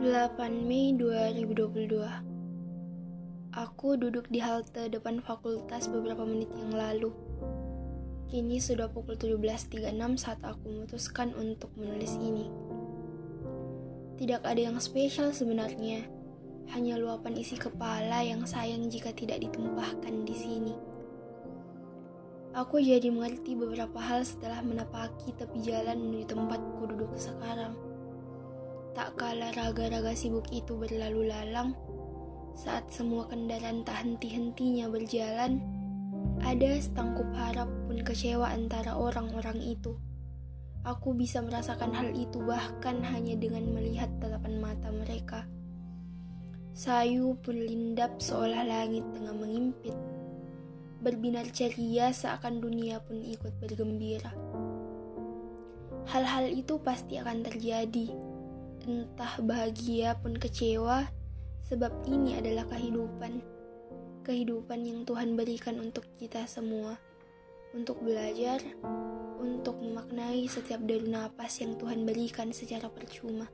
8 Mei 2022 Aku duduk di halte depan fakultas beberapa menit yang lalu. Kini sudah pukul 17.36 saat aku memutuskan untuk menulis ini. Tidak ada yang spesial sebenarnya, hanya luapan isi kepala yang sayang jika tidak ditumpahkan di sini. Aku jadi mengerti beberapa hal setelah menapaki tepi jalan menuju tempatku duduk sekarang. Tak kala raga-raga sibuk itu berlalu lalang, saat semua kendaraan tak henti-hentinya berjalan, ada setangkup harap pun kecewa antara orang-orang itu. Aku bisa merasakan hal itu bahkan hanya dengan melihat tatapan mata mereka. Sayu pun lindap seolah langit tengah mengimpit. Berbinar ceria seakan dunia pun ikut bergembira. Hal-hal itu pasti akan terjadi entah bahagia pun kecewa, sebab ini adalah kehidupan. Kehidupan yang Tuhan berikan untuk kita semua, untuk belajar, untuk memaknai setiap deru napas yang Tuhan berikan secara percuma.